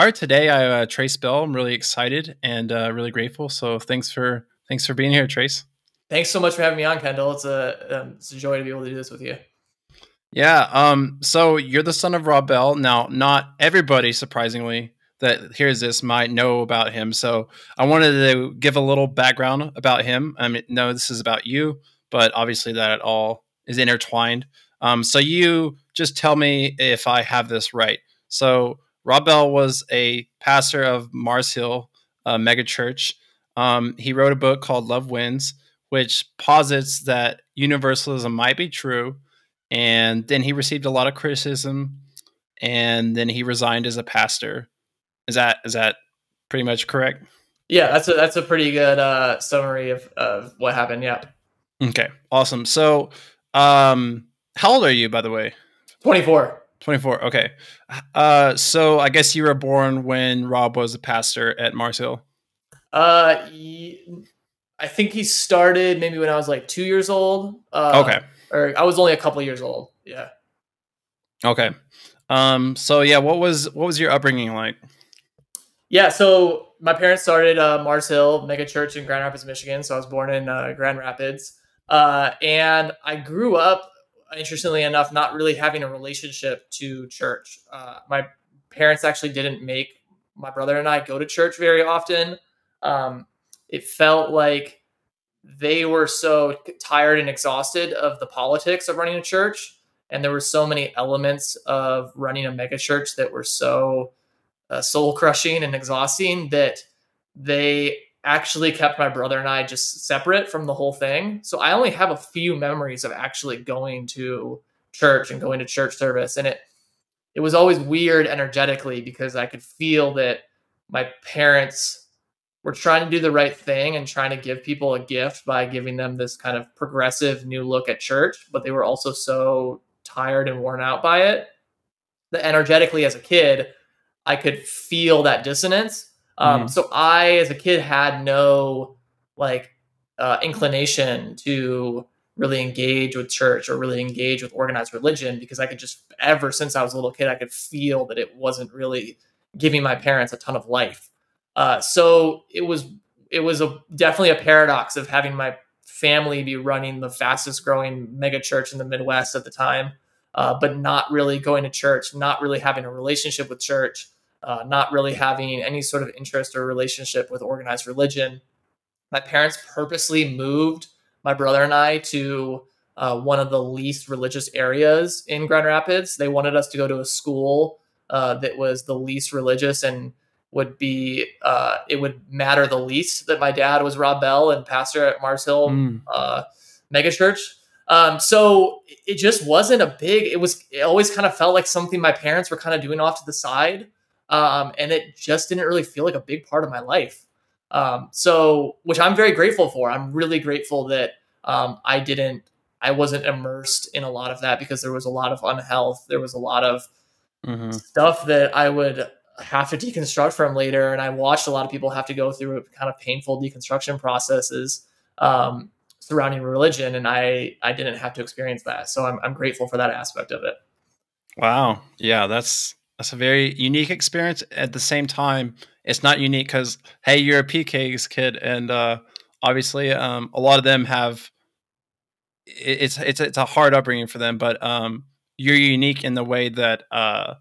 All right, today I uh, Trace Bell. I'm really excited and uh, really grateful. So thanks for thanks for being here, Trace. Thanks so much for having me on, Kendall. It's a um, it's a joy to be able to do this with you. Yeah. Um. So you're the son of Rob Bell. Now, not everybody, surprisingly, that hears this might know about him. So I wanted to give a little background about him. I mean, no, this is about you, but obviously that all is intertwined. Um. So you just tell me if I have this right. So Rob Bell was a pastor of Mars Hill uh, megachurch. Um, he wrote a book called Love Wins, which posits that universalism might be true. And then he received a lot of criticism, and then he resigned as a pastor. Is that is that pretty much correct? Yeah, that's a that's a pretty good uh, summary of, of what happened. Yeah. Okay, awesome. So, um, how old are you, by the way? Twenty four. 24 okay. Uh so i guess you were born when rob was a pastor at mars hill? Uh i think he started maybe when i was like two years old. Uh, okay. or i was only a couple years old yeah. Okay. Um so yeah what was what was your upbringing like? Yeah so my parents started uh, mars hill mega church in grand rapids michigan. So i was born in uh, grand rapids. Uh, and i grew up interestingly enough, not really having a relationship to church. Uh, my parents actually didn't make my brother and I go to church very often. Um, it felt like they were so tired and exhausted of the politics of running a church. And there were so many elements of running a mega church that were so uh, soul crushing and exhausting that they actually kept my brother and I just separate from the whole thing. So I only have a few memories of actually going to church and going to church service and it it was always weird energetically because I could feel that my parents were trying to do the right thing and trying to give people a gift by giving them this kind of progressive new look at church, but they were also so tired and worn out by it that energetically as a kid, I could feel that dissonance um, mm. So I, as a kid, had no like uh, inclination to really engage with church or really engage with organized religion because I could just ever since I was a little kid, I could feel that it wasn't really giving my parents a ton of life. Uh, so it was it was a definitely a paradox of having my family be running the fastest growing mega church in the Midwest at the time, uh, but not really going to church, not really having a relationship with church uh, not really having any sort of interest or relationship with organized religion. My parents purposely moved my brother and I to uh, one of the least religious areas in Grand Rapids. They wanted us to go to a school uh, that was the least religious and would be uh, it would matter the least that my dad was Rob Bell and pastor at Mars Hill mm. uh, megachurch. Um, so it just wasn't a big. It was. It always kind of felt like something my parents were kind of doing off to the side um, and it just didn't really feel like a big part of my life. Um, so, which I'm very grateful for. I'm really grateful that um, I didn't, I wasn't immersed in a lot of that because there was a lot of unhealth. There was a lot of mm-hmm. stuff that I would have to deconstruct from later. And I watched a lot of people have to go through kind of painful deconstruction processes um, surrounding religion. And I, I didn't have to experience that. So I'm, I'm grateful for that aspect of it. Wow. Yeah. That's, that's a very unique experience. At the same time, it's not unique because hey, you're a PK's kid, and uh, obviously, um, a lot of them have. It's it's it's a hard upbringing for them, but um, you're unique in the way that uh,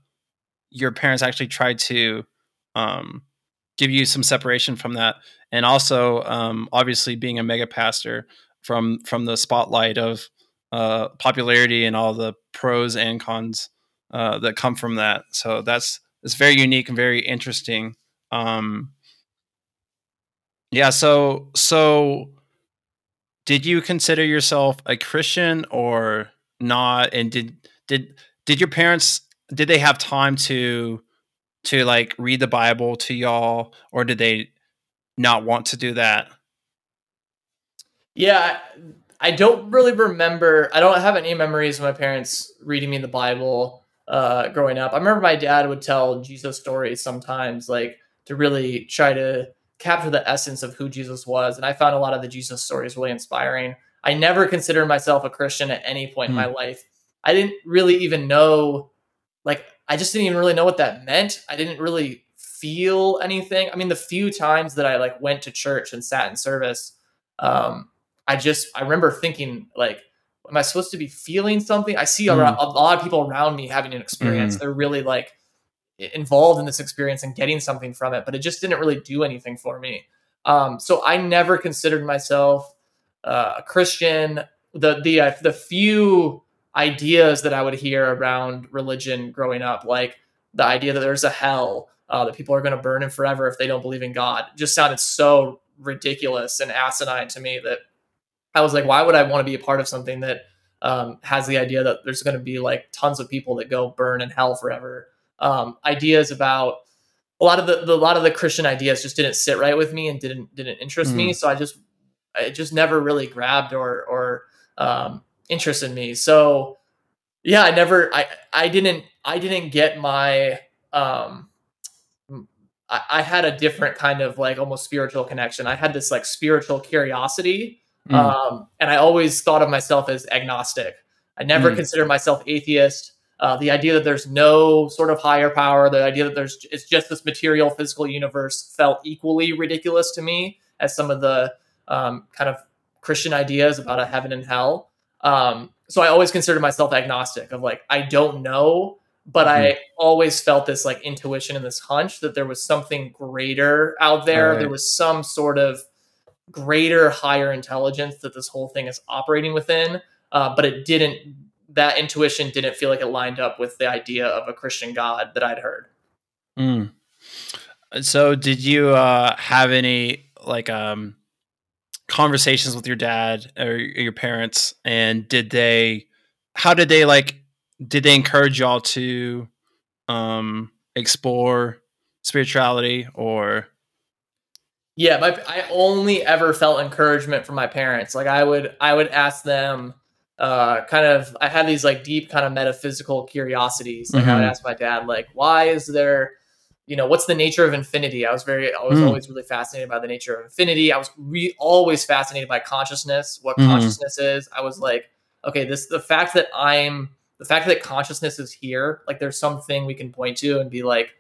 your parents actually tried to um, give you some separation from that, and also um, obviously being a mega pastor from from the spotlight of uh, popularity and all the pros and cons uh, that come from that. So that's it's very unique and very interesting. Um, yeah. So so did you consider yourself a Christian or not? And did did did your parents did they have time to to like read the Bible to y'all, or did they not want to do that? Yeah, I don't really remember. I don't have any memories of my parents reading me the Bible uh, growing up. I remember my dad would tell Jesus stories sometimes, like to really try to capture the essence of who Jesus was. And I found a lot of the Jesus stories really inspiring. I never considered myself a Christian at any point mm. in my hmm. life. I didn't really even know, like, I just didn't even really know what that meant. I didn't really feel anything. I mean, the few times that I like went to church and sat in service, um, I just I remember thinking like, am I supposed to be feeling something? I see mm. a, a, lot of people around me having an experience. Mm. They're really like involved in this experience and getting something from it, but it just didn't really do anything for me. Um, so I never considered myself uh, a Christian. The the uh, the few ideas that I would hear around religion growing up, like the idea that there's a hell, uh, that people are going to burn in forever if they don't believe in God, just sounded so ridiculous and asinine to me that I was like, why would I want to be a part of something that um, has the idea that there's going to be like tons of people that go burn in hell forever? Um, ideas about a lot of the, the, a lot of the Christian ideas just didn't sit right with me and didn't didn't interest mm. me. So I just it just never really grabbed or or um, interested me. So yeah, I never I I didn't I didn't get my um I, I had a different kind of like almost spiritual connection. I had this like spiritual curiosity. Mm. Um, and I always thought of myself as agnostic. I never mm. considered myself atheist. Uh, the idea that there's no sort of higher power, the idea that there's it's just this material physical universe felt equally ridiculous to me as some of the um, kind of Christian ideas about a heaven and hell. Um, so I always considered myself agnostic of like I don't know, but mm-hmm. I always felt this like intuition and this hunch that there was something greater out there. Right. There was some sort of greater, higher intelligence that this whole thing is operating within. Uh, but it didn't. That intuition didn't feel like it lined up with the idea of a Christian God that I'd heard. Mm. So, did you uh, have any like um, conversations with your dad or your parents, and did they? How did they like did they encourage y'all to um explore spirituality or yeah my i only ever felt encouragement from my parents like i would i would ask them uh kind of i had these like deep kind of metaphysical curiosities like mm-hmm. i would mm-hmm. ask my dad like why is there you know what's the nature of infinity i was very i was mm. always really fascinated by the nature of infinity i was re- always fascinated by consciousness what mm. consciousness is i was like okay this the fact that i'm the fact that consciousness is here, like there's something we can point to and be like,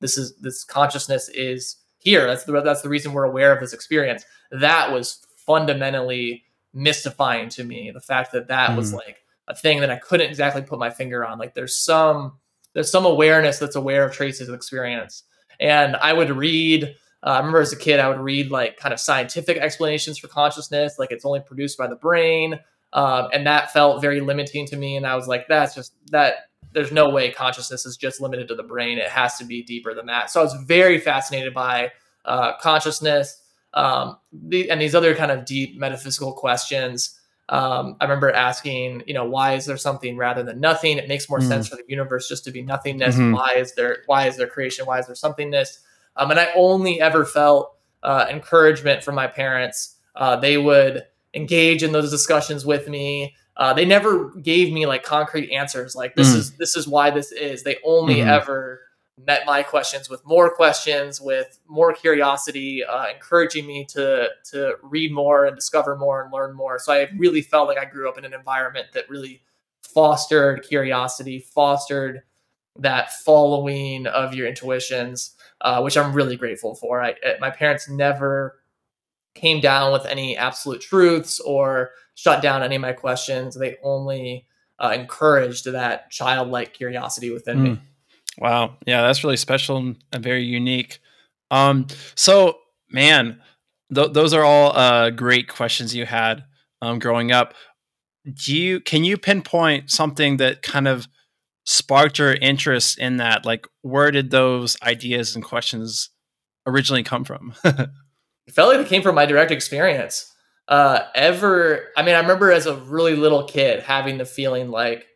this is this consciousness is here. That's the that's the reason we're aware of this experience. That was fundamentally mystifying to me. The fact that that mm. was like a thing that I couldn't exactly put my finger on. Like there's some there's some awareness that's aware of traces of experience. And I would read. Uh, I remember as a kid, I would read like kind of scientific explanations for consciousness, like it's only produced by the brain. Um, and that felt very limiting to me. And I was like, that's just that. There's no way consciousness is just limited to the brain. It has to be deeper than that. So I was very fascinated by uh, consciousness um, the, and these other kind of deep metaphysical questions. Um, I remember asking, you know, why is there something rather than nothing? It makes more mm. sense for the universe just to be nothingness. Mm-hmm. Why is there? Why is there creation? Why is there somethingness? Um, and I only ever felt uh, encouragement from my parents. Uh, they would engage in those discussions with me. Uh, they never gave me like concrete answers like this mm. is this is why this is. They only mm-hmm. ever met my questions with more questions, with more curiosity, uh, encouraging me to to read more and discover more and learn more. So I really felt like I grew up in an environment that really fostered curiosity, fostered that following of your intuitions, uh, which I'm really grateful for. I, my parents never came down with any absolute truths or shut down any of my questions. They only uh, encouraged that childlike curiosity within mm. me. Hmm. Wow. Yeah, that's really special and very unique. Um, so, man, th- those are all uh, great questions you had um, growing up. Do you can you pinpoint something that kind of sparked your interest in that? Like, where did those ideas and questions originally come from? it felt like it came from my direct experience. Uh, ever, I mean, I remember as a really little kid having the feeling like,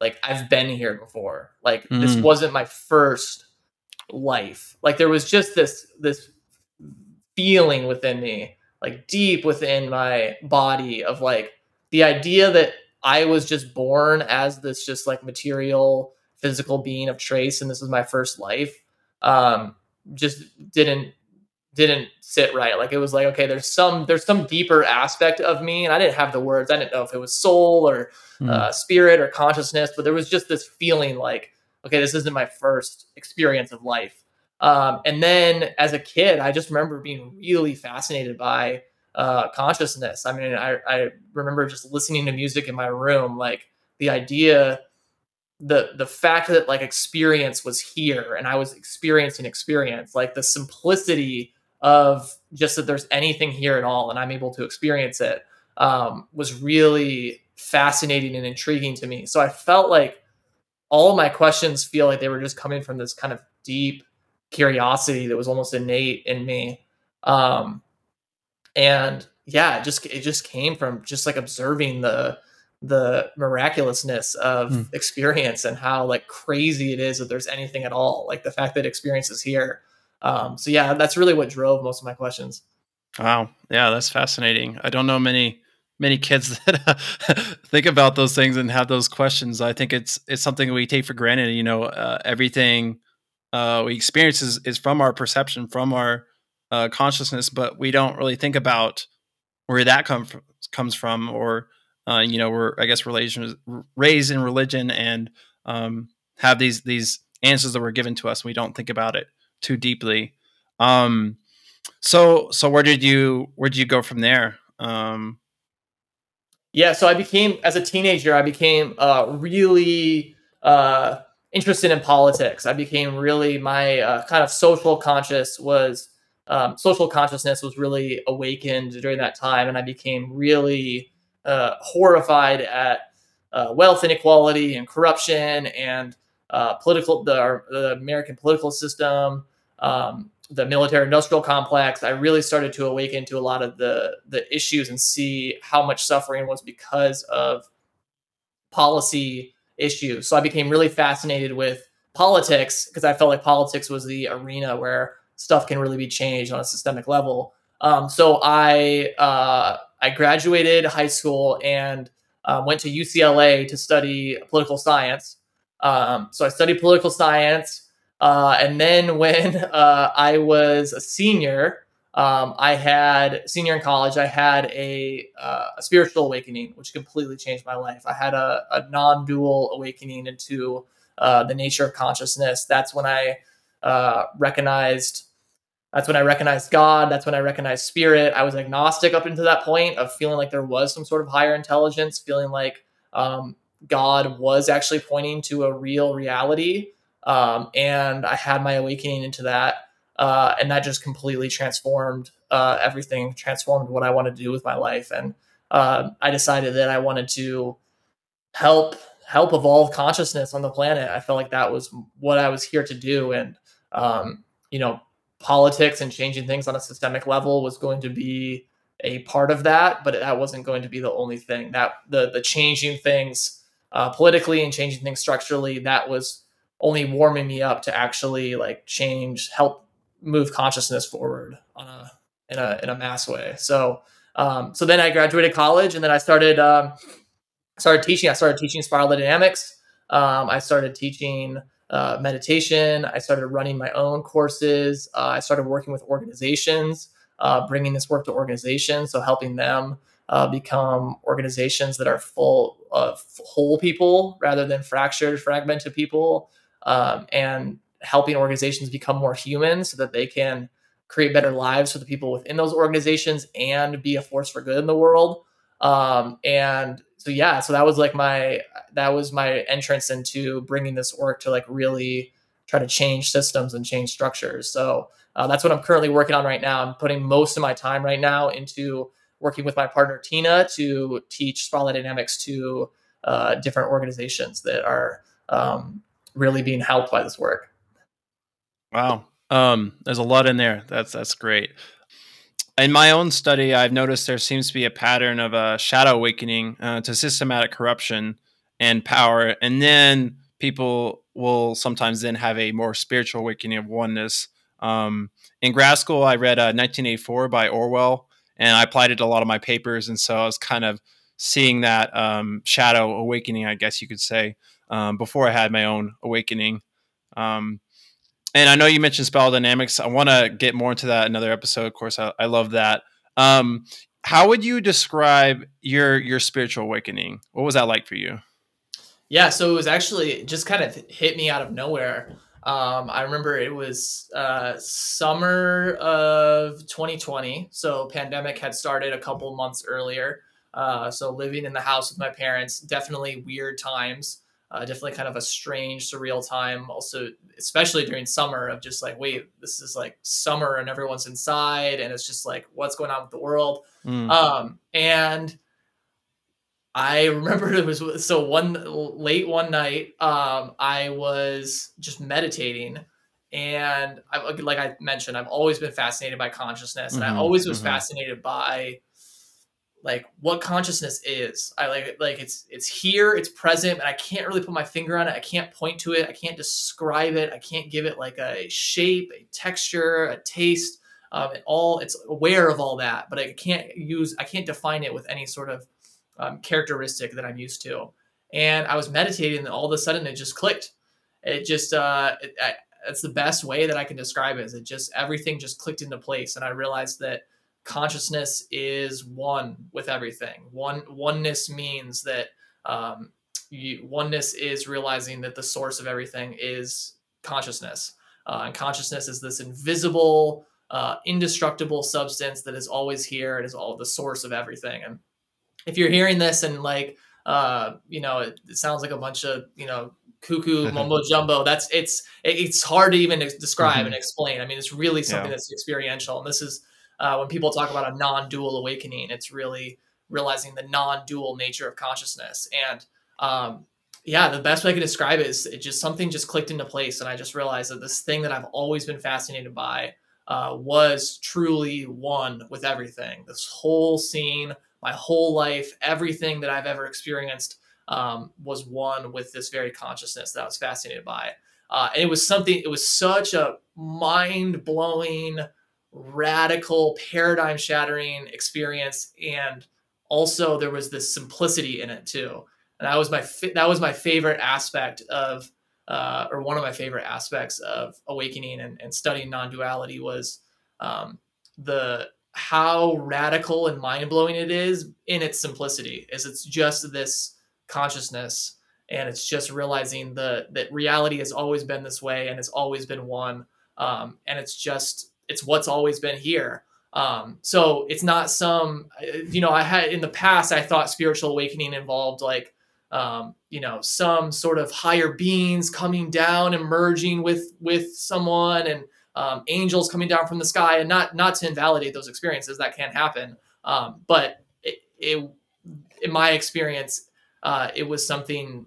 like I've been here before. Like mm. this wasn't my first life. Like there was just this this feeling within me, like deep within my body of like the idea that I was just born as this just like material physical being of trace and this was my first life um just didn't didn't sit right. Like it was like, okay, there's some there's some deeper aspect of me, and I didn't have the words. I didn't know if it was soul or mm. uh, spirit or consciousness, but there was just this feeling like, okay, this isn't my first experience of life. Um, and then as a kid, I just remember being really fascinated by uh, consciousness. I mean, I, I remember just listening to music in my room, like the idea, the the fact that like experience was here and I was experiencing experience, like the simplicity of just that there's anything here at all and I'm able to experience it um, was really fascinating and intriguing to me. So I felt like all of my questions feel like they were just coming from this kind of deep curiosity that was almost innate in me. Um, and yeah, it just it just came from just like observing the the miraculousness of mm. experience and how like crazy it is that there's anything at all. Like the fact that experience is here. Um, so yeah, that's really what drove most of my questions. Wow, yeah, that's fascinating. I don't know many many kids that uh, think about those things and have those questions. I think it's it's something we take for granted. You know, uh, everything uh, we experience is, is from our perception, from our uh, consciousness, but we don't really think about where that come from, comes from, or uh, you know, we're I guess relation raised in religion and um, have these these answers that were given to us. And we don't think about it too deeply. Um, so so where did you where did you go from there? Um, yeah, so I became as a teenager, I became uh, really uh, interested in politics. I became really my uh, kind of social conscious was um, social consciousness was really awakened during that time, and I became really uh, horrified at uh, wealth inequality and corruption and uh, political the, the American political system, um, the military industrial complex. I really started to awaken to a lot of the the issues and see how much suffering was because of policy issues. So I became really fascinated with politics because I felt like politics was the arena where stuff can really be changed on a systemic level. Um, so I uh, I graduated high school and uh, went to UCLA to study political science. Um, so I studied political science, uh, and then when uh, I was a senior, um, I had senior in college. I had a, uh, a, spiritual awakening, which completely changed my life. I had a, a non-dual awakening into uh, the nature of consciousness. That's when I recognized that's when I recognized God. That's when I recognized spirit. I was agnostic up until that point of feeling like there was some sort of higher intelligence, feeling like um, God was actually pointing to a real reality. Um, and I had my awakening into that. Uh, and that just completely transformed uh, everything, transformed what I wanted to do with my life. And uh, I decided that I wanted to help help evolve consciousness on the planet. I felt like that was what I was here to do. And um, you know, politics and changing things on a systemic level was going to be a part of that, but that wasn't going to be the only thing. That the the changing things uh, politically and changing things structurally that was only warming me up to actually like change, help move consciousness forward on a in a in a mass way. So um, so then I graduated college and then I started um, started teaching. I started teaching spiral dynamics. Um, I started teaching uh, meditation. I started running my own courses. Uh, I started working with organizations, uh, bringing this work to organizations, so helping them uh, become organizations that are full of whole people rather than fractured, fragmented people, um, and helping organizations become more human so that they can create better lives for the people within those organizations and be a force for good in the world. Um, and so yeah, so that was like my that was my entrance into bringing this work to like really try to change systems and change structures. So uh, that's what I'm currently working on right now. I'm putting most of my time right now into working with my partner Tina to teach spiral dynamics to uh, different organizations that are um, really being helped by this work. Wow, um, there's a lot in there. That's that's great in my own study, I've noticed there seems to be a pattern of a shadow awakening uh, to systematic corruption and power, and then people will sometimes then have a more spiritual awakening of oneness. Um, in grad school, I read uh, 1984 by Orwell, and I applied it to a lot of my papers, and so I was kind of seeing that um, shadow awakening, I guess you could say, um, before I had my own awakening. Um, and I know you mentioned spiral dynamics. I want to get more into that another episode. Of course, I, I love that. Um, how would you describe your your spiritual awakening? What was that like for you? Yeah, so it was actually just kind of hit me out of nowhere. Um, I remember it was uh, summer of 2020, so pandemic had started a couple months earlier. Uh, so living in the house with my parents, definitely weird times. Uh, definitely kind of a strange, surreal time. Also, especially during summer, of just like, wait, this is like summer and everyone's inside, and it's just like, what's going on with the world? Mm. Um, and I remember it was so one late one night. Um, I was just meditating, and I, like I mentioned, I've always been fascinated by consciousness, and mm-hmm, I always was mm-hmm. fascinated by like what consciousness is. I like like it's it's here, it's present, and I can't really put my finger on it. I can't point to it. I can't describe it. I can't give it like a shape, a texture, a taste. Um, it all it's aware of all that, but I can't use I can't define it with any sort of um, characteristic that I'm used to. And I was meditating, and all of a sudden it just clicked. It just uh, it, I, it's the best way that I can describe it. Is it just everything just clicked into place, and I realized that consciousness is one with everything. One oneness means that um, you, oneness is realizing that the source of everything is consciousness, uh, and consciousness is this invisible, uh, indestructible substance that is always here and is all the source of everything. And if you're hearing this and like uh, you know, it, it, sounds like a bunch of you know cuckoo mumbo jumbo. That's it's it's hard to even describe mm-hmm. and explain. I mean, it's really something yeah. that's experiential, and this is uh, when people talk about a non-dual awakening. It's really realizing the non-dual nature of consciousness, and um, yeah, the best way I can describe it is it just something just clicked into place, and I just realized that this thing that I've always been fascinated by uh, was truly one with everything. This whole scene my whole life, everything that I've ever experienced um, was one with this very consciousness that I was fascinated by. Uh, and it was something, it was such a mind blowing, radical, paradigm shattering experience. And also there was this simplicity in it too. And that was my, that was my favorite aspect of, uh, or one of my favorite aspects of awakening and, and studying non-duality was um, the how radical and mind-blowing it is in its simplicity is it's just this consciousness and it's just realizing the that reality has always been this way and it's always been one um, and it's just it's what's always been here um, so it's not some you know i had in the past i thought spiritual awakening involved like um, you know some sort of higher beings coming down and merging with with someone and um, angels coming down from the sky, and not not to invalidate those experiences that can happen, um, but it, it, in my experience, uh, it was something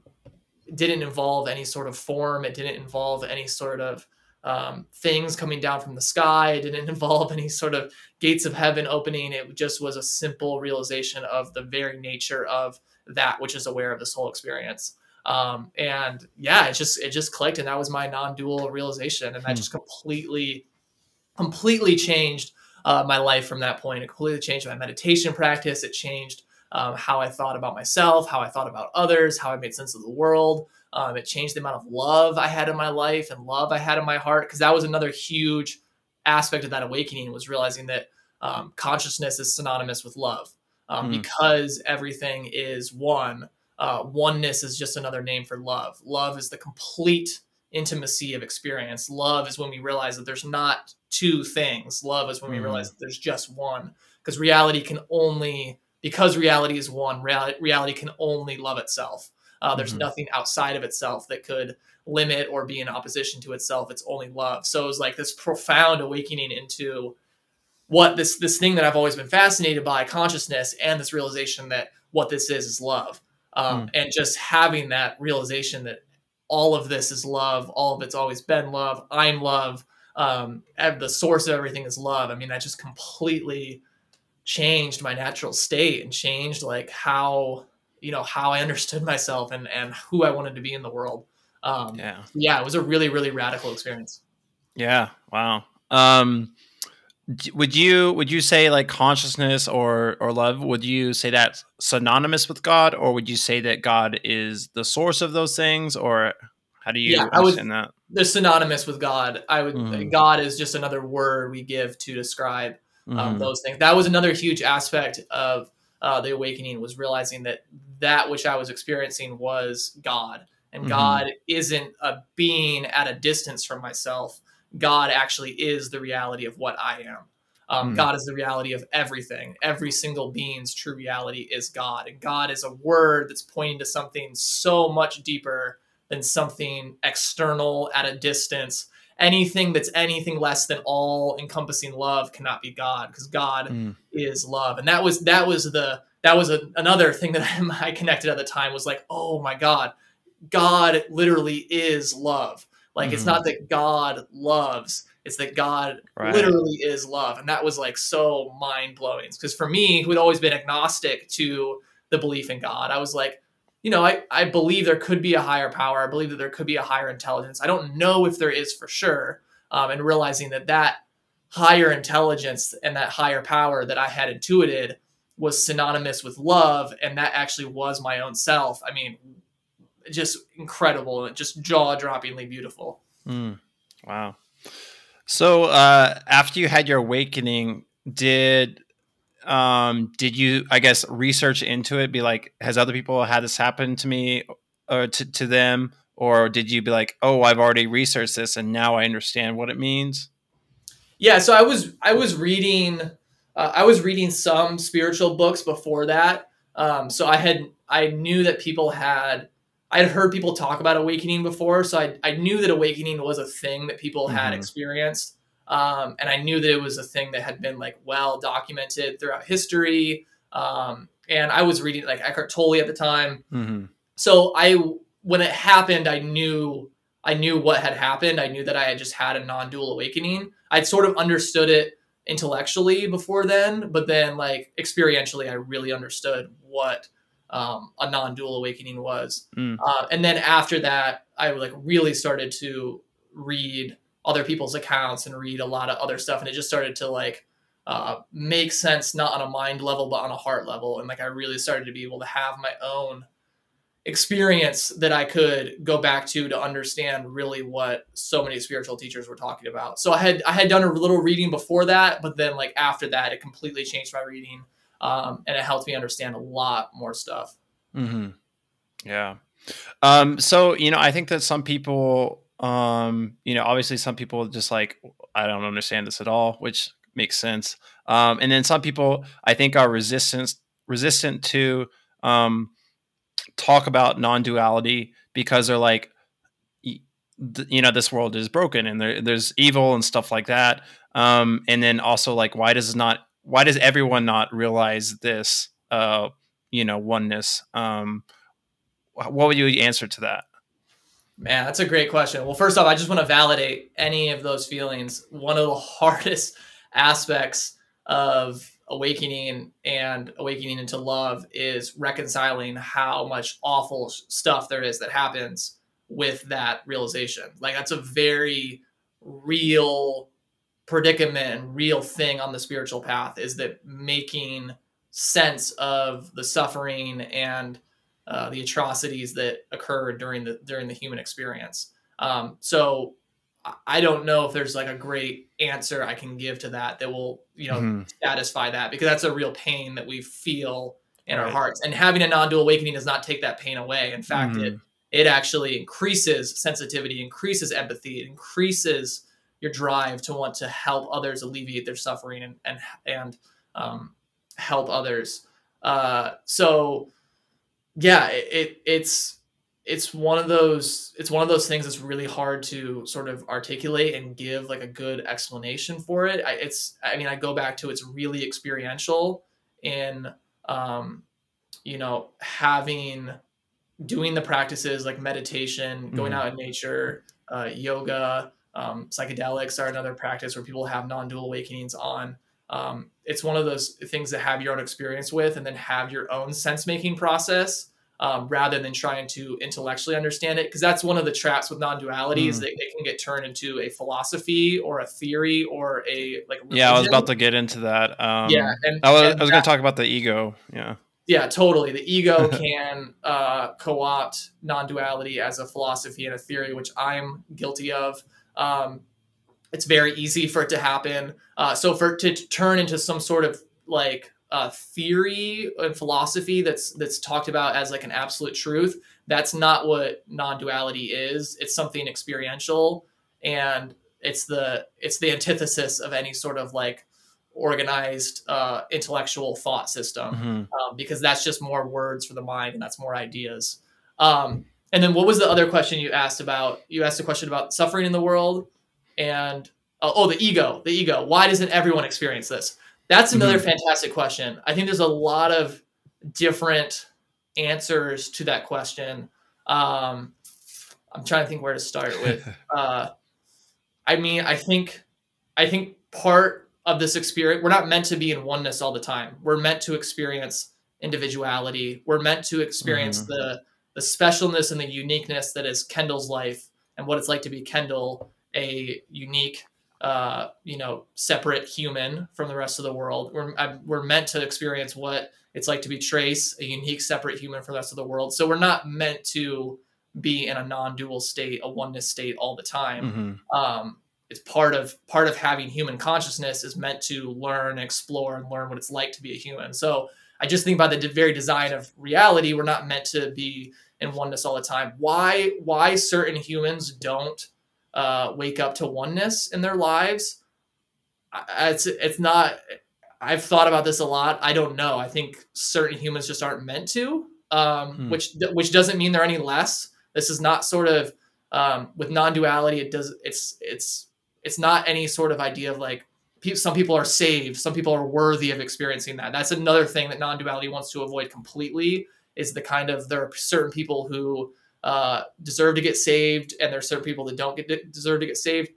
didn't involve any sort of form. It didn't involve any sort of um, things coming down from the sky. It didn't involve any sort of gates of heaven opening. It just was a simple realization of the very nature of that which is aware of this whole experience. Um, and yeah, it just it just clicked, and that was my non-dual realization, and that hmm. just completely, completely changed uh, my life from that point. It completely changed my meditation practice. It changed um, how I thought about myself, how I thought about others, how I made sense of the world. Um, it changed the amount of love I had in my life and love I had in my heart because that was another huge aspect of that awakening was realizing that um, consciousness is synonymous with love um, mm. because everything is one uh, oneness is just another name for love. Love is the complete intimacy of experience. Love is when we realize that there's not two things. Love is when mm-hmm. we realize that there's just one. Because reality can only, because reality is one, reality, reality can only love itself. Uh, there's mm-hmm. nothing outside of itself that could limit or be in opposition to itself. It's only love. So it was like this profound awakening into what this this thing that I've always been fascinated by, consciousness, and this realization that what this is is love um, mm. and just having that realization that all of this is love all of it's always been love i'm love um, the source of everything is love i mean that just completely changed my natural state and changed like how you know how i understood myself and and who i wanted to be in the world. Um, yeah. yeah it was a really really radical experience. Yeah wow. Um would you would you say like consciousness or or love would you say that's synonymous with god or would you say that god is the source of those things or how do you yeah, understand I would, that? They're synonymous with god i would mm-hmm. god is just another word we give to describe um, mm-hmm. those things. That was another huge aspect of uh, the awakening was realizing that that which i was experiencing was god and mm-hmm. God isn't a being at a distance from myself. God actually is the reality of what I am. Um, mm. God is the reality of everything. Every single being's true reality is God. And God is a word that's pointing to something so much deeper than something external at a distance. Anything that's anything less than all encompassing love cannot be God because God mm. is love. And that was that was the that was a, another thing that I connected at the time was like, oh my God, God literally is love. Like mm-hmm. it's not that God loves, it's that God right. literally is love. And that was like so mind blowing. Because for me, who had always been agnostic to the belief in God, I was like, you know, I, I believe there could be a higher power. I believe that there could be a higher intelligence. I don't know if there is for sure. Um, and realizing that that higher intelligence and that higher power that I had intuited was synonymous with love. And that actually was my own self. I mean, just incredible and just jaw droppingly beautiful. Mm, wow. So uh, after you had your awakening, did um, did you I guess research into it? Be like, has other people had this happen to me or to, to them, or did you be like, oh, I've already researched this and now I understand what it means? Yeah, so I was I was reading uh, I was reading some spiritual books before that. Um, so I had I knew that people had I had heard people talk about awakening before, so I, I knew that awakening was a thing that people mm-hmm. had experienced. Um, and I knew that it was a thing that had been like well documented throughout history. Um, and I was reading like Eckhart Tolle at the time. Mm-hmm. So I, when it happened, I knew, I knew what had happened. I knew that I had just had a non-dual awakening. I'd sort of understood it intellectually before then, but then like experientially, I really understood what um, a non-dual awakening was. Mm. Uh, and then after that, I like really started to read other people's accounts and read a lot of other stuff, and it just started to like uh, make sense not on a mind level but on a heart level, and like I really started to be able to have my own experience that I could go back to to understand really what so many spiritual teachers were talking about. So I had I had done a little reading before that, but then like after that, it completely changed my reading um, and it helped me understand a lot more stuff. Mm-hmm. Yeah. Um, so you know, I think that some people, um, you know, obviously some people just like I don't understand this at all, which makes sense. Um, and then some people I think are resistant resistant to um, talk about non-duality because they're like you know this world is broken and there, there's evil and stuff like that. Um, and then also like why does not why does everyone not realize this uh you know oneness? Um what would you answer to that? Man that's a great question. Well first off i just want to validate any of those feelings. One of the hardest aspects of awakening and awakening into love is reconciling how much awful stuff there is that happens with that realization like that's a very real predicament and real thing on the spiritual path is that making sense of the suffering and uh, the atrocities that occurred during the during the human experience. Um, so I don't know if there's like a great answer I can give to that that will you know mm-hmm. satisfy that because that's a real pain that we feel in right. our hearts. And having a non-dual awakening does not take that pain away. In fact, mm-hmm. it it actually increases sensitivity, increases empathy, it increases your drive to want to help others alleviate their suffering and and and um, help others. Uh, so yeah, it, it, it's it's one of those it's one of those things that's really hard to sort of articulate and give like a good explanation for it. I, it's I mean I go back to it's really experiential in um, you know having doing the practices like meditation, going mm-hmm. out in nature, uh, yoga, um, psychedelics are another practice where people have non-dual awakenings on. Um, it's one of those things that have your own experience with, and then have your own sense-making process um, rather than trying to intellectually understand it. Because that's one of the traps with non-duality mm. is that it can get turned into a philosophy or a theory or a like. Religion. Yeah, I was about to get into that. Um, yeah, and I was, was going to talk about the ego. Yeah. Yeah, totally. The ego can uh, co-opt non-duality as a philosophy and a theory, which I'm guilty of. Um, it's very easy for it to happen. Uh, so for it to turn into some sort of like uh, theory and philosophy that's that's talked about as like an absolute truth, that's not what non-duality is. It's something experiential and it's the it's the antithesis of any sort of like organized uh, intellectual thought system Mhm. um, because that's just more words for the mind and that's more ideas. Um, and then what was the other question you asked about? You asked a question about suffering in the world and uh, oh the ego the ego. Why doesn't everyone experience this that's another fantastic question i think there's a lot of different answers to that question um, i'm trying to think where to start with uh, I mean, I think, I think part of this experience, we're not meant to be in oneness all the time. We're meant to experience individuality. We're meant to experience Mhm. the the specialness and the uniqueness that is Kendall's life and what it's like to be Kendall, a unique, uh, you know, separate human from the rest of the world. We're I'm, we're meant to experience what it's like to be Trace, a unique, separate human from the rest of the world. So we're not meant to be in a non-dual state, a oneness state all the time Mhm. um, it's part of part of having human consciousness is meant to learn explore and learn what it's like to be a human so i just think by the very design of reality we're not meant to be in oneness all the time why why certain humans don't uh, wake up to oneness in their lives it's it's not i've thought about this a lot. I don't know. I think certain humans just aren't meant to um, Hmm. which which doesn't mean they're any less. This is not sort of um, with non-duality it does it's it's it's not any sort of idea of like pe- some people are saved some people are worthy of experiencing that. That's another thing that non-duality wants to avoid completely is the kind of there are certain people who uh, deserve to get saved and there's certain people that don't get deserve to get saved.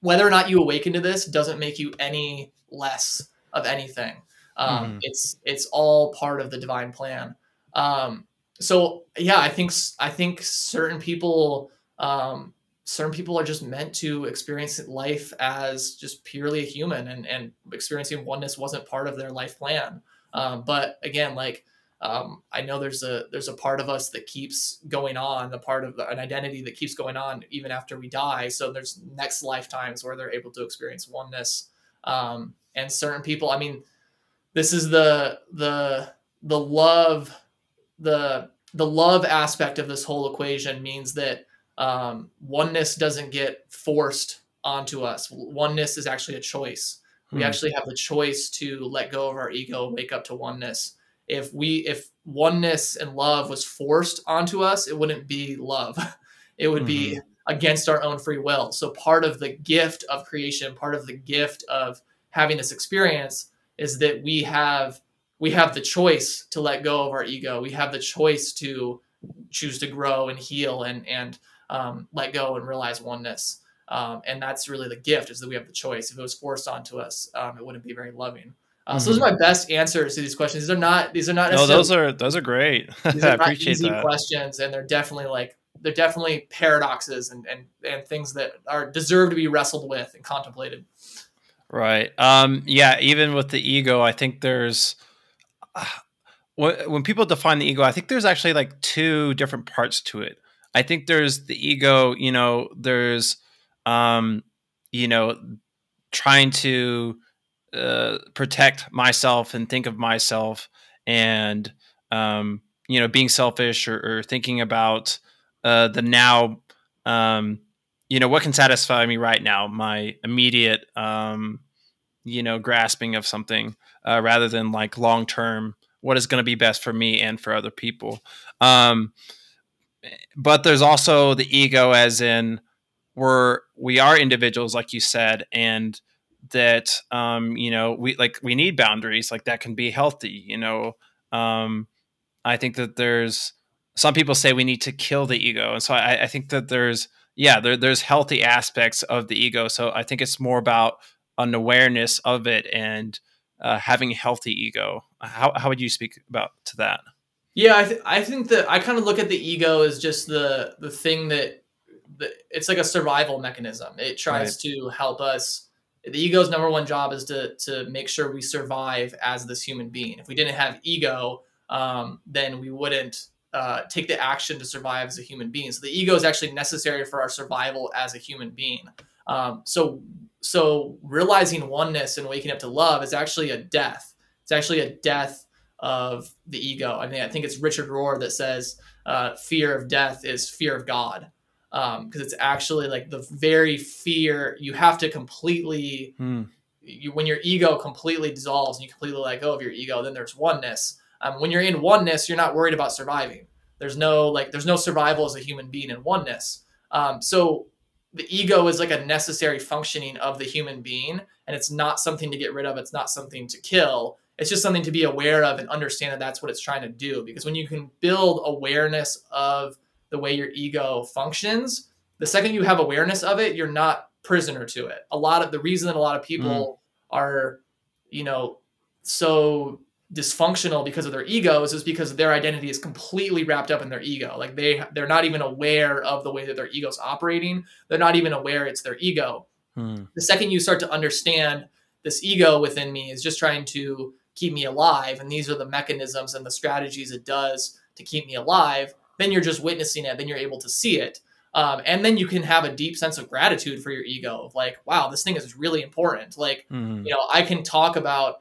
Whether or not you awaken to this doesn't make you any less of anything. Um, Mhm. it's it's all part of the divine plan. Um, so yeah i think I think certain people um, certain people are just meant to experience life as just purely a human and, and experiencing oneness wasn't part of their life plan. Um, but again like um, i know there's a there's a part of us that keeps going on the part of an identity that keeps going on even after we die so there's next lifetimes where they're able to experience oneness um, and certain people i mean this is the the the love the the love aspect of this whole equation means that um, oneness doesn't get forced onto us. Oneness is actually a choice. We Hmm. actually have the choice to let go of our ego, wake up to oneness. If we if oneness and love was forced onto us, it wouldn't be love. It would be against our own free will. So part of the gift of creation, part of the gift of having this experience is that we have we have the choice to let go of our ego. We have the choice to choose to grow and heal and and um, let go and realize oneness. Um, and that's really the gift is that we have the choice. If it was forced onto us, um, it wouldn't be very loving. Uh, So those are my best answers to these questions. These are not these are not No, those are those are great. these I are not easy that. questions, and they're definitely like they're definitely paradoxes and and and things that are deserve to be wrestled with and contemplated. Right. Um, yeah. Even with the ego, I think there's uh, when when people define the ego, I think there's actually like two different parts to it. I think there's the ego. You know, there's um, you know, trying to uh, protect myself and think of myself, and um, you know, being selfish or, or thinking about uh, the now. Um, you know, what can satisfy me right now? My immediate um, you know grasping of something uh, rather than like long term what is going to be best for me and for other people um, but there's also the ego as in we're we are individuals like you said and that um, you know we like we need boundaries like that can be healthy you know um, i think that there's some people say we need to kill the ego and so i, I think that there's yeah there, there's healthy aspects of the ego so i think it's more about an awareness of it and uh, having a healthy ego. How, how would you speak about to that? Yeah, I, th- I think that I kind of look at the ego as just the the thing that the, it's like a survival mechanism. It tries to help us. The ego's number one job is to to make sure we survive as this human being. If we didn't have ego, um, then we wouldn't uh, take the action to survive as a human being. So the ego is actually necessary for our survival as a human being. Um, so so realizing oneness and waking up to love is actually a death. It's actually a death of the ego. I mean, I think it's Richard Rohr that says uh, fear of death is fear of God, because um, it's actually like the very fear you have to completely. Hmm. You, when your ego completely dissolves and you completely let go of your ego, then there's oneness. Um, when you're in oneness, you're not worried about surviving. There's no like there's no survival as a human being in oneness. Um, so the ego is like a necessary functioning of the human being, and it's not something to get rid of. It's not something to kill it's just something to be aware of and understand that that's what it's trying to do because when you can build awareness of the way your ego functions the second you have awareness of it you're not prisoner to it a lot of the reason that a lot of people mm. are you know so dysfunctional because of their egos is because their identity is completely wrapped up in their ego like they they're not even aware of the way that their ego's operating they're not even aware it's their ego mm. the second you start to understand this ego within me is just trying to keep me alive and these are the mechanisms and the strategies it does to keep me alive then you're just witnessing it then you're able to see it um, and then you can have a deep sense of gratitude for your ego of like wow this thing is really important like mm-hmm. you know i can talk about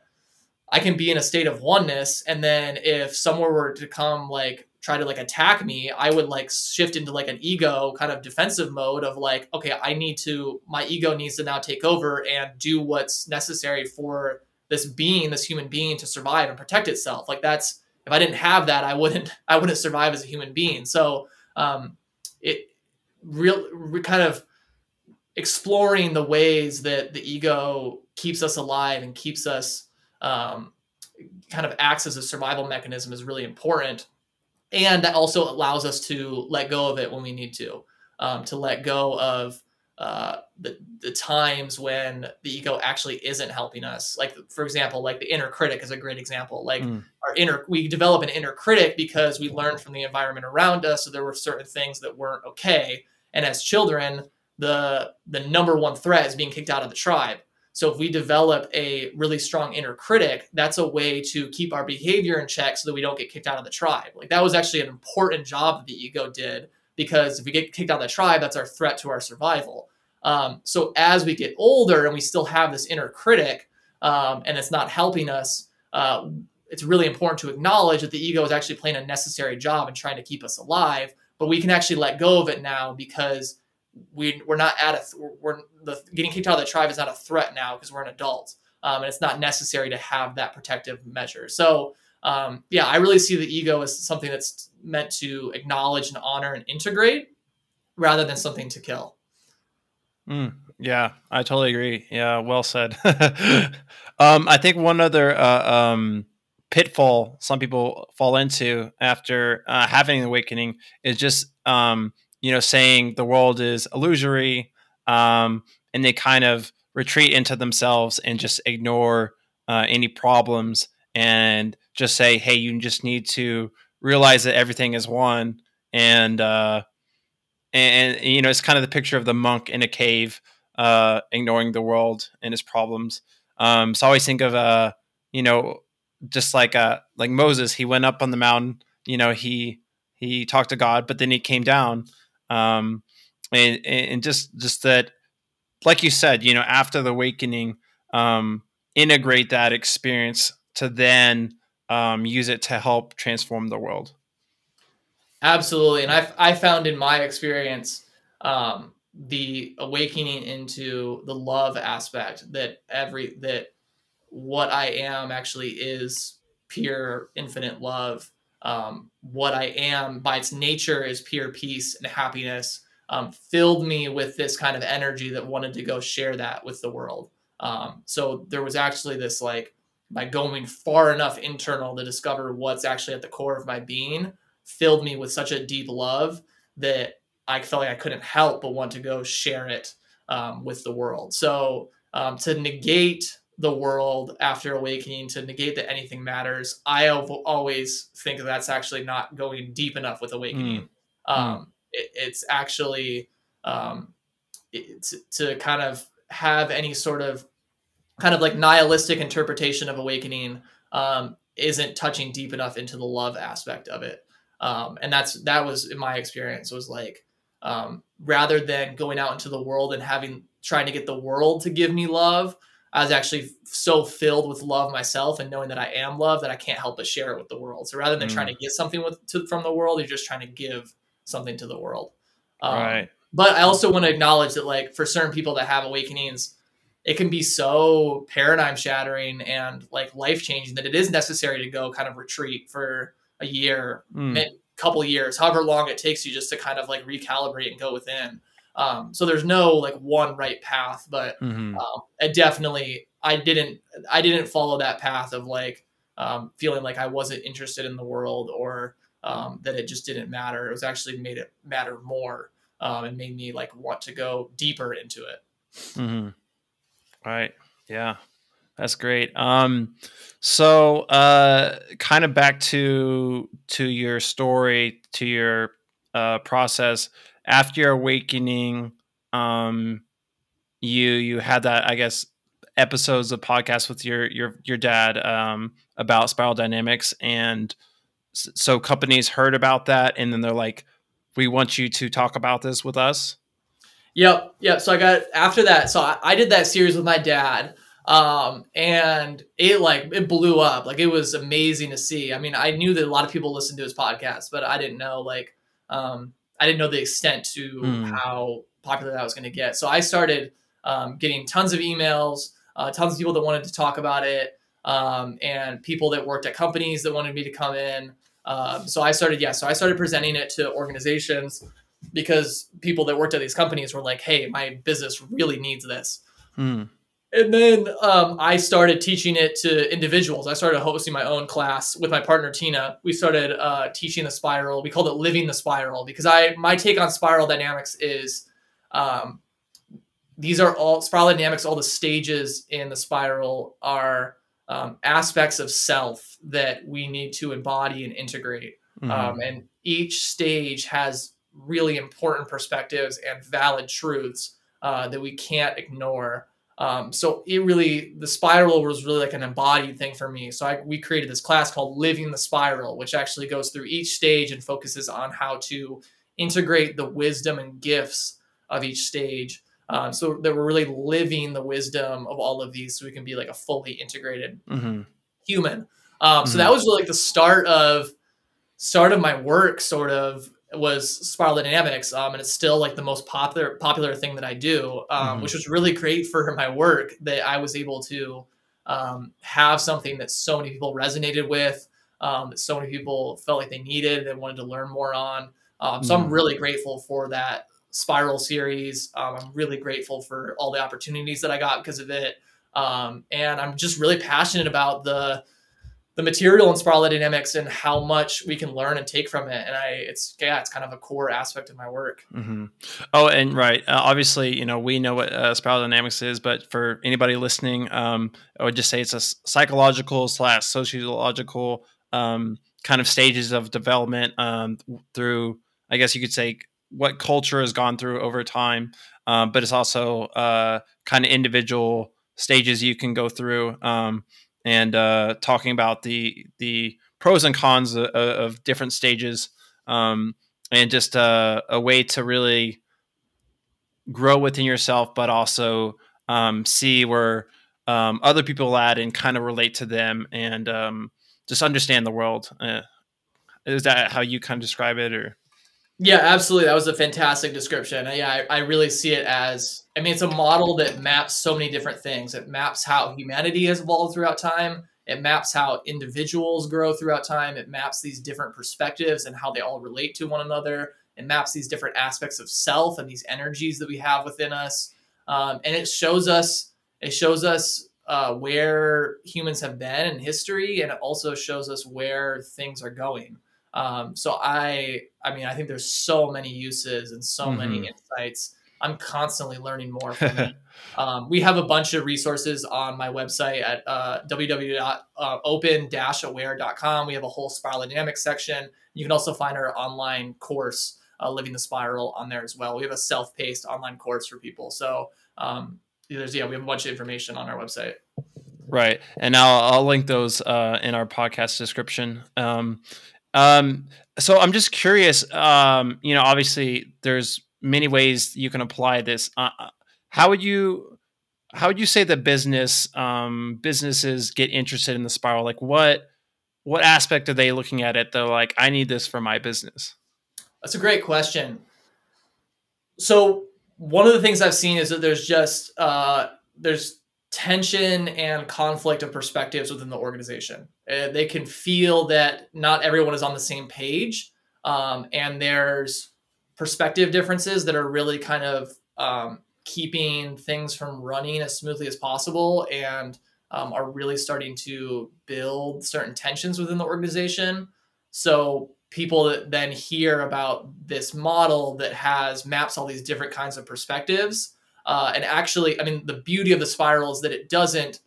i can be in a state of oneness and then if someone were to come like try to like attack me i would like shift into like an ego kind of defensive mode of like okay i need to my ego needs to now take over and do what's necessary for this being, this human being to survive and protect itself. Like that's if I didn't have that, I wouldn't I wouldn't survive as a human being. So um, it real re, kind of exploring the ways that the ego keeps us alive and keeps us um, kind of acts as a survival mechanism is really important and that also allows us to let go of it when we need to um, to let go of uh, the, the times when the ego actually isn't helping us. Like for example like the inner critic is a great example. Like mm. our inner we develop an inner critic because we learned from the environment around us. So there were certain things that weren't okay. And as children the the number one threat is being kicked out of the tribe. So if we develop a really strong inner critic that's a way to keep our behavior in check so that we don't get kicked out of the tribe. Like that was actually an important job that the ego did because if we get kicked out of the tribe that's our threat to our survival um, so as we get older and we still have this inner critic um, and it's not helping us, uh, it's really important to acknowledge that the ego is actually playing a necessary job in trying to keep us alive. But we can actually let go of it now because we, we're not at a, we're the, getting kicked out of the tribe is not a threat now because we're an adult. Um, and it's not necessary to have that protective measure. So, um, yeah, I really see the ego as something that's meant to acknowledge and honor and integrate rather than something to kill. Mm, yeah, I totally agree. Yeah, well said. um, I think one other uh, um, pitfall some people fall into after uh, having an awakening is just um, you know saying the world is illusory, um, and they kind of retreat into themselves and just ignore uh, any problems and just say, "Hey, you just need to realize that everything is one." And uh, and, and, you know it's kind of the picture of the monk in a cave uh, ignoring the world and his problems. Um, so i always think of uh, you know just like uh, like moses he went up on the mountain you know he he talked to god but then he came down um, and and just just that like you said you know after the awakening um, integrate that experience to then um, use it to help transform the world Absolutely, and I I found in my experience um, the awakening into the love aspect that every that what I am actually is pure infinite love. Um, what I am by its nature is pure peace and happiness. Um, filled me with this kind of energy that wanted to go share that with the world. Um, so there was actually this like by going far enough internal to discover what's actually at the core of my being filled me with such a deep love that I felt like I couldn't help but want to go share it um, with the world. So um, to negate the world after awakening, to negate that anything matters, I always think that that's actually not going deep enough with awakening. Mm. Um, it, it's actually um, it's to kind of have any sort of kind of like nihilistic interpretation of awakening um, isn't touching deep enough into the love aspect of it um, and that's that was in my experience was like um, rather than going out into the world and having trying to get the world to give me love I was actually so filled with love myself and knowing that I am love that I can't help but share it with the world. So rather than mm. trying to get something with to, from the world, you're just trying to give something to the world. Um, right. But I also want to acknowledge that, like, for certain people that have awakenings, it can be so paradigm shattering and like life changing that it is necessary to go kind of retreat for a year, mm. a couple years, however long it takes you just to kind of like recalibrate and go within. Um, so there's no like one right path, but mm-hmm. um, it definitely I didn't I didn't follow that path of like um, feeling like I wasn't interested in the world or um, that it just didn't matter. It was actually made it matter more um, and made me like want to go deeper into it. Mm-hmm. Right. Yeah. That's great. Um, so uh, kind of back to to your story, to your uh, process after your awakening. Um, you you had that, I guess, episodes of podcasts with your your your dad um, about spiral dynamics, and so companies heard about that, and then they're like, "We want you to talk about this with us." Yep, yep. So I got after that. So I, I did that series with my dad, um, and it like it blew up. Like it was amazing to see. I mean, I knew that a lot of people listened to his podcast, but I didn't know like um, I didn't know the extent to mm. how popular that was going to get. So I started um, getting tons of emails, uh, tons of people that wanted to talk about it, um, and people that worked at companies that wanted me to come in. Um, so I started, yeah. So I started presenting it to organizations because people that worked at these companies were like, "Hey, my business really needs this." Hmm. And then um, I started teaching it to individuals. I started hosting my own class with my partner Tina. We started uh, teaching the spiral. We called it "Living the Spiral" because I my take on spiral dynamics is um, these are all spiral dynamics. All the stages in the spiral are um, aspects of self that we need to embody and integrate. Mm-hmm. Um, and each stage has really important perspectives and valid truths uh, that we can't ignore. Um, so it really, the spiral was really like an embodied thing for me. So I, we created this class called Living the Spiral, which actually goes through each stage and focuses on how to integrate the wisdom and gifts of each stage. Um, so that we're really living the wisdom of all of these so we can be like a fully integrated mm-hmm. human. Um, mm-hmm. So that was really like the start of start of my work sort of was spiral dynamics um, and it's still like the most popular popular thing that i do um, mm-hmm. which was really great for my work that i was able to um, have something that so many people resonated with um, that so many people felt like they needed and wanted to learn more on um, so mm-hmm. i'm really grateful for that spiral series um, i'm really grateful for all the opportunities that i got because of it and i'm just really passionate about the the material in spiral dynamics and how much we can learn and take from it and i it's yeah it's kind of a core aspect of my work mm-hmm. oh and right uh, obviously you know we know what uh, spiral dynamics is but for anybody listening um, i would just say it's a psychological slash sociological um, kind of stages of development um, through i guess you could say what culture has gone through over time um, but it's also uh, kind of individual stages you can go through um, and uh, talking about the the pros and cons of, of different stages, um, and just uh, a way to really grow within yourself, but also um, see where um, other people at and kind of relate to them and um, just understand the world. Uh, is that how you kind of describe it, or? Yeah, absolutely. That was a fantastic description. Yeah, I, I, really see it as I mean, it's a model that maps so many different things. It maps how humanity has evolved throughout time. It maps how individuals grow throughout time. It maps these different perspectives and how they all relate to one another. It maps these different aspects of self and these energies that we have within us. Um, and it shows us it shows us uh, where humans have been in history, and it also shows us where things are going. Um, so I, I mean, I think there's so many uses and so mm-hmm. many insights. I'm constantly learning more from it. Um, we have a bunch of resources on my website at uh, www.open-aware.com. We have a whole spiral dynamics section. You can also find our online course, uh, Living the Spiral, on there as well. We have a self-paced online course for people. So um, there's yeah, we have a bunch of information on our website. Right, and now I'll link those uh, in our podcast description. Um, um, so I'm just curious. Um, you know, obviously there's many ways you can apply this. Uh, uh how would you? how would you say that business um, businesses get interested in the spiral? Like what what aspect are they looking at it? They're like, I need this for my business. That's a great question. So one of the things I've seen is that there's just uh, there's tension and conflict of perspectives within the organization. Uh, they can feel that not everyone is on the same page, um, and there's perspective differences that are really kind of um, keeping things from running as smoothly as possible and um, are really starting to build certain tensions within the organization. So people that then hear about this model that has maps all these different kinds of perspectives uh, and actually i mean the beauty of the spiral is that it doesn't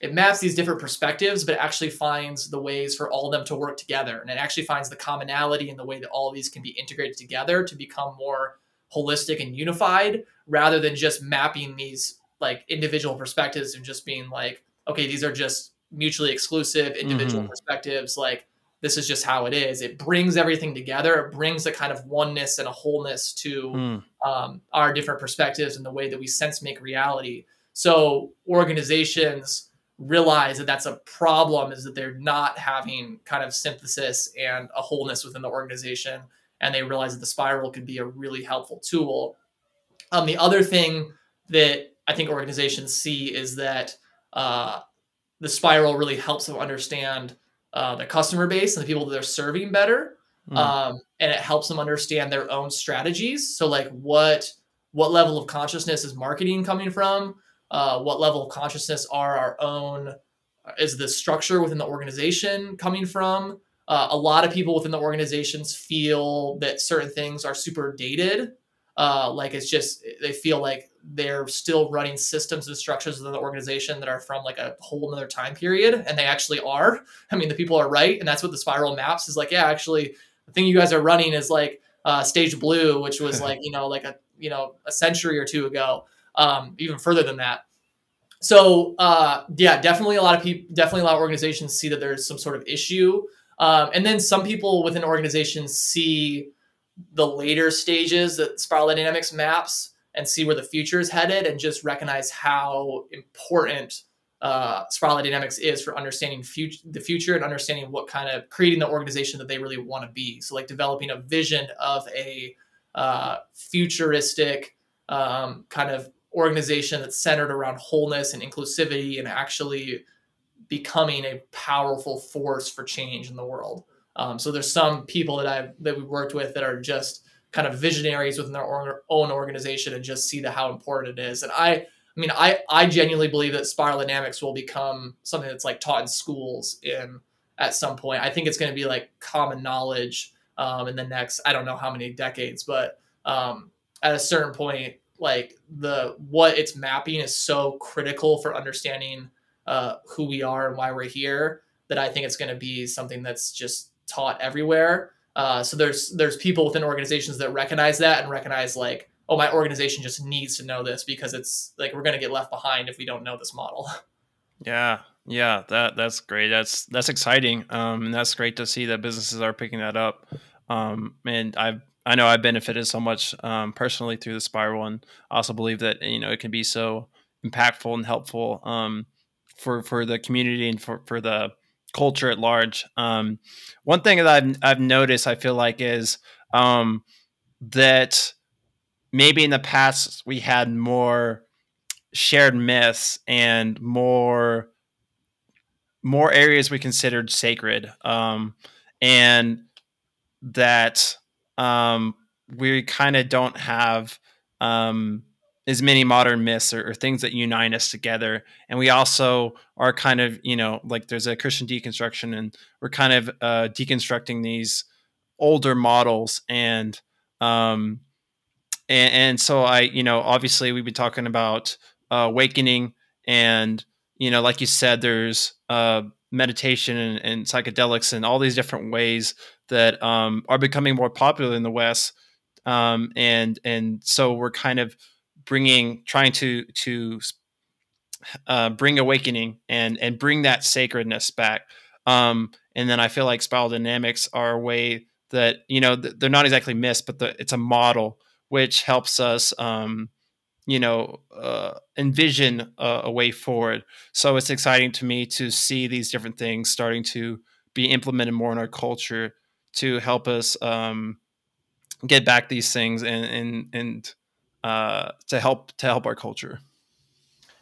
it maps these different perspectives but it actually finds the ways for all of them to work together and it actually finds the commonality in the way that all of these can be integrated together to become more holistic and unified rather than just mapping these like individual perspectives and just being like okay these are just mutually exclusive individual mm-hmm. perspectives like this is just how it is. It brings everything together. It brings a kind of oneness and a wholeness to mm. Um, our different perspectives and the way that we sense make reality. So organizations realize that that's a problem is that they're not having kind of synthesis and a wholeness within the organization. And they realize that the spiral could be a really helpful tool. Um, the other thing that I think organizations see is that uh, the spiral really helps them understand uh, their customer base and the people that they're serving better. Mm. Um, and it helps them understand their own strategies. So like what what level of consciousness is marketing coming from? Uh, what level of consciousness are our own is the structure within the organization coming from? Uh, a lot of people within the organizations feel that certain things are super dated. Uh, like it's just they feel like they're still running systems and structures within the organization that are from like a whole another time period and they actually are i mean the people are right and that's what the spiral maps is like yeah actually the thing you guys are running is like uh, stage blue which was like you know like a you know a century or two ago um, even further than that. So uh, yeah definitely a lot of people definitely a lot of organizations see that there's some sort of issue. Um, and then some people within organizations see the later stages that spiral dynamics maps and see where the future is headed and just recognize how important uh, spiral dynamics is for understanding future, the future and understanding what kind of creating the organization that they really want to be. So, like developing a vision of a uh, futuristic um, kind of organization that's centered around wholeness and inclusivity and actually becoming a powerful force for change in the world. Um, so there's some people that I've that we've worked with that are just kind of visionaries within their own organization and just see the how important it is. And I, I mean, I I genuinely believe that spiral dynamics will become something that's like taught in schools in at some point. I think it's going to be like common knowledge um, in the next I don't know how many decades, but um, at a certain point, like the what it's mapping is so critical for understanding uh, who we are and why we're here that I think it's going to be something that's just taught everywhere. Uh, so there's there's people within organizations that recognize that and recognize like, oh, my organization just needs to know this because it's like we're going to get left behind if we don't know this model. Yeah, yeah, that that's great. That's that's exciting. Um, and that's great to see that businesses are picking that up. Um, and I've I know I benefited so much um, personally through the spiral, and I also believe that you know it can be so impactful and helpful um, for for the community and for for the culture at large. Um, one thing that I've, I've noticed, I feel like, is um, that maybe in the past we had more shared myths and more more areas we considered sacred, um, and that um, we kind of don't have um, as many modern myths or, or, things that unite us together. And we also are kind of, you know, like there's a Christian deconstruction, and we're kind of uh, deconstructing these older models. And, um, and, and so I, you know, obviously we've been talking about uh, awakening, and you know, like you said, there's uh, meditation and, and, psychedelics and all these different ways that um, are becoming more popular in the West. Um, and and so we're kind of bringing trying to to uh, bring awakening and and bring that sacredness back um, and then i feel like spiral dynamics are a way that you know they're not exactly missed but the, it's a model which helps us um, you know uh, envision a, a, way forward. So it's exciting to me to see these different things starting to be implemented more in our culture to help us um, get back these things and and and uh, to help to help our culture.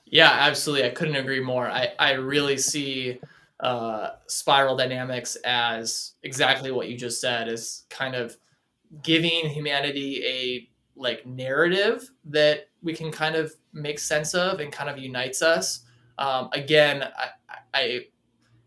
Yeah absolutely. I couldn't agree more. I i really see uh, spiral dynamics as exactly what you just said is kind of giving humanity a like narrative that we can kind of make sense of and kind of unites us. Um, again, I, I,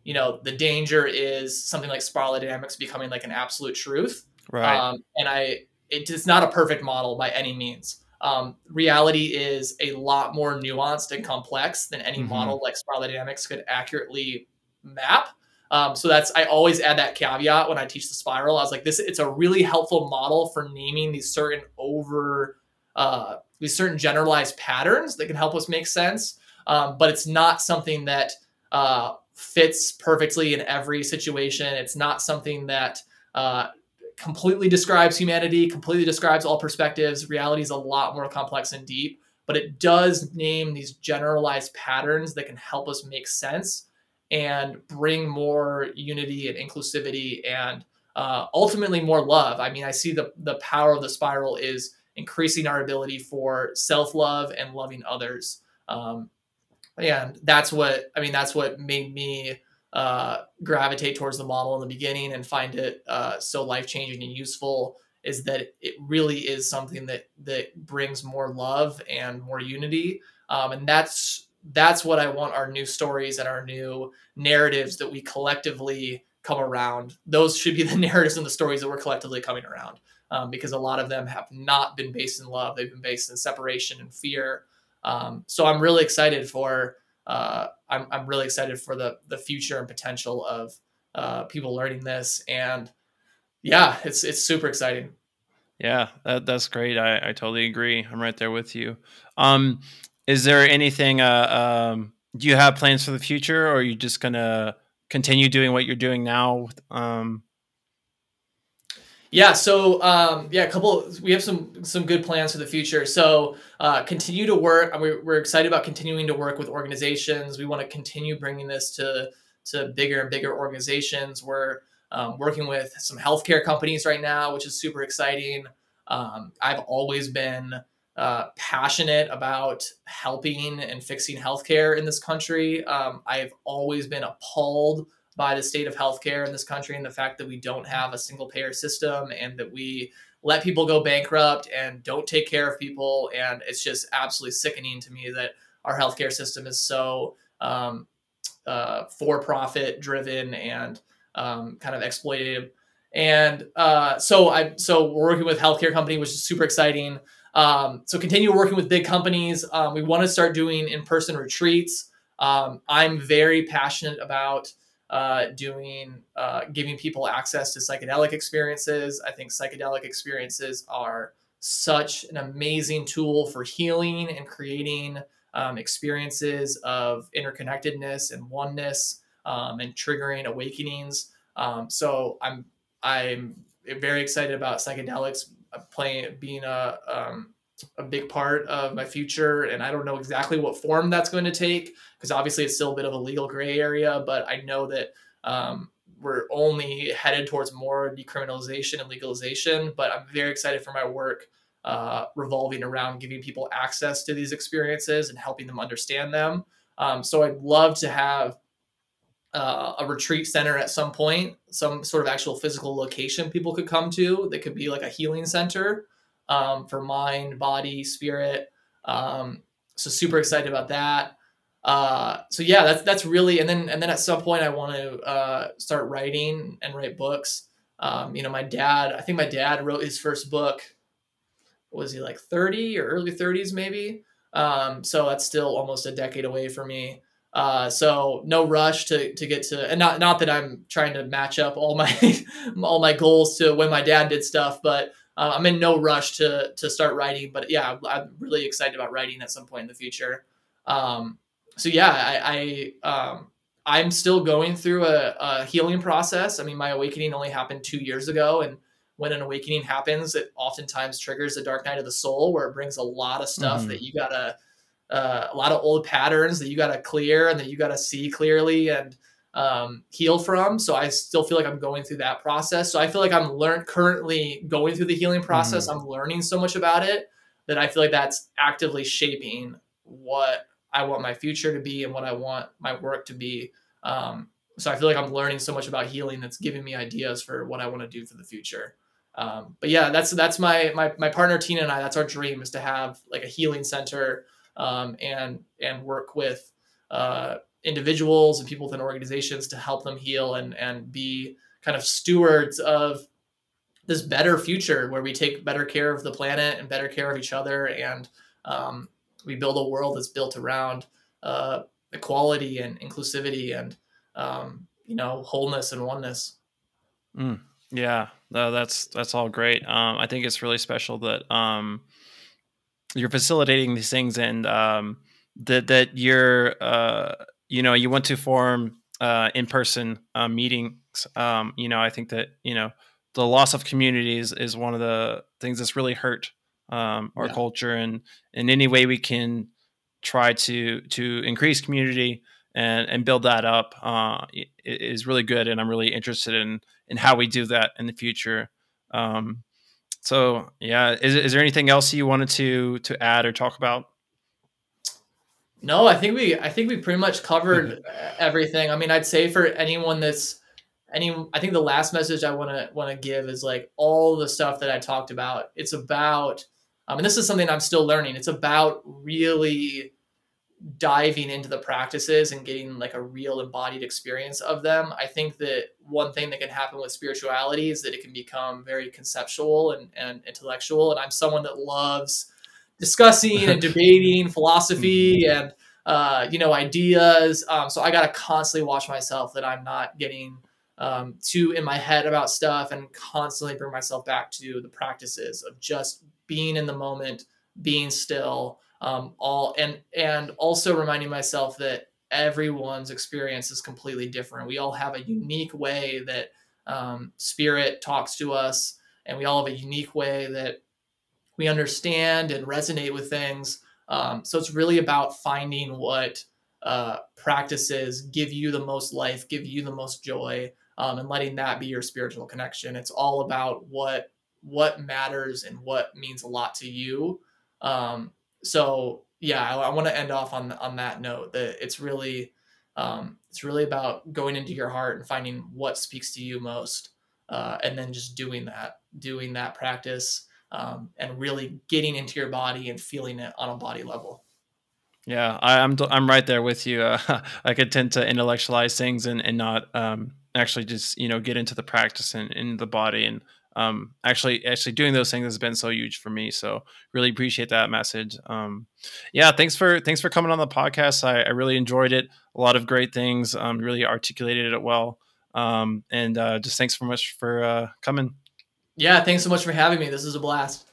you know, the danger is something like spiral dynamics becoming like an absolute truth. Right. Um, and I, it's not a perfect model by any means. Um, reality is a lot more nuanced and complex than any mm-hmm. model like spiral dynamics could accurately map. Um, so that's I always add that caveat when I teach the spiral. I was like, this it's a really helpful model for naming these certain over uh, these certain generalized patterns that can help us make sense. Um, but it's not something that uh, fits perfectly in every situation. It's not something that uh, completely describes humanity, completely describes all perspectives. Reality is a lot more complex and deep, but it does name these generalized patterns that can help us make sense and bring more unity and inclusivity and uh, ultimately more love. I mean, I see the the power of the spiral is increasing our ability for self love and loving others. Um, and that's what I mean. That's what made me uh, gravitate towards the model in the beginning and find it uh, so life changing and useful. Is that it really is something that that brings more love and more unity, um, and that's that's what I want our new stories and our new narratives that we collectively come around. Those should be the narratives and the stories that we're collectively coming around. Um, because a lot of them have not been based in love. They've been based in separation and fear. Um, so I'm really excited for uh, I'm, I'm really excited for the the future and potential of uh, people learning this. And yeah, it's it's super exciting. Yeah, that, that's great. I, I totally agree. I'm right there with you. Um, is there anything? Uh, um, do you have plans for the future, or are you just gonna continue doing what you're doing now? Um, yeah. So um, yeah, a couple. We have some some good plans for the future. So uh, continue to work. We're, we're excited about continuing to work with organizations. We want to continue bringing this to to bigger and bigger organizations. We're um, working with some healthcare companies right now, which is super exciting. Um, I've always been uh, passionate about helping and fixing healthcare in this country. Um, I've always been appalled by the state of healthcare in this country and the fact that we don't have a single payer system and that we let people go bankrupt and don't take care of people. And it's just absolutely sickening to me that our healthcare system is so um, uh, for profit driven and um, kind of exploitative. And uh, so I so we're working with healthcare company, which is super exciting. Um, so continue working with big companies. Um, we want to start doing in-person retreats. Um, I'm very passionate about uh, doing uh, giving people access to psychedelic experiences. I think psychedelic experiences are such an amazing tool for healing and creating um, experiences of interconnectedness and oneness um, and triggering awakenings. Um, so I'm I'm very excited about psychedelics playing being a um, a big part of my future and i don't know exactly what form that's going to take because obviously it's still a bit of a legal gray area but i know that um, we're only headed towards more decriminalization and legalization but i'm very excited for my work uh, revolving around giving people access to these experiences and helping them understand them. Um, so i'd love to have uh, a retreat center at some point, some sort of actual physical location people could come to that could be like a healing center um, for mind, body, spirit. Um, so super excited about that. Uh, so yeah, that's that's really and then and then at some point I want to uh, start writing and write books. Um, you know, my dad, I think my dad wrote his first book. Was he like 30 or early 30s maybe? Um, so that's still almost a decade away for me. Uh, so no rush to, to get to, and not, not that I'm trying to match up all my, all my goals to when my dad did stuff, but uh, I'm in no rush to, to start writing, but yeah, I'm really excited about writing at some point in the future. Um, so yeah, I, I um, I'm still going through a, a, healing process. I mean, my awakening only happened two years ago, and when an awakening happens, it oftentimes triggers the dark night of the soul, where it brings a lot of stuff mm-hmm. that you gotta, uh, a lot of old patterns that you gotta clear and that you gotta see clearly and um, heal from. So I still feel like I'm going through that process. So I feel like I'm learn currently going through the healing process. Mm-hmm. I'm learning so much about it that I feel like that's actively shaping what I want my future to be and what I want my work to be. Um, so I feel like I'm learning so much about healing that's giving me ideas for what I want to do for the future. Um, but yeah, that's that's my, my my partner Tina and I. That's our dream is to have like a healing center um, and and work with uh, individuals and people within organizations to help them heal and and be kind of stewards of this better future where we take better care of the planet and better care of each other and um, we build a world that's built around uh, equality and inclusivity and um, you know wholeness and oneness. Mm, yeah. No, that's that's all great. Um, i think it's really special that um, you're facilitating these things and um, that that you're uh, you know you want to form uh, in-person uh, meetings um, you know i think that you know the loss of communities is one of the things that's really hurt um, our yeah. culture and in any way we can try to to increase community and and build that up uh, is really good and i'm really interested in in how we do that in the future um, so yeah is, is there anything else you wanted to to add or talk about? No i think we i think we pretty much covered everything. I mean i'd say for anyone that's any i think the last message i want to want to give is like all the stuff that i talked about it's about um, and this is something i'm still learning it's about really diving into the practices and getting like a real embodied experience of them i think that one thing that can happen with spirituality is that it can become very conceptual and, and intellectual and i'm someone that loves discussing and debating philosophy mm-hmm. and uh, you know ideas um, so i got to constantly watch myself that i'm not getting um, too in my head about stuff and constantly bring myself back to the practices of just being in the moment, being still, um, all and and also reminding myself that everyone's experience is completely different. We all have a unique way that um, spirit talks to us, and we all have a unique way that we understand and resonate with things. Um, so it's really about finding what uh, practices give you the most life, give you the most joy, um, and letting that be your spiritual connection. It's all about what what matters and what means a lot to you. Um, so yeah, I, I want to end off on on that note that it's really um, it's really about going into your heart and finding what speaks to you most, uh, and then just doing that, doing that practice, um, and really getting into your body and feeling it on a body level. Yeah, I, am I'm, I'm right there with you. Uh, I could tend to intellectualize things and and not um, actually just you know get into the practice and in the body and um, actually actually doing those things has been so huge for me so really appreciate that message. Um, yeah thanks for thanks for coming on the podcast. I, I really enjoyed it. A lot of great things um, really articulated it well. Um, and uh, just thanks so much for uh, coming. Yeah thanks so much for having me. This is a blast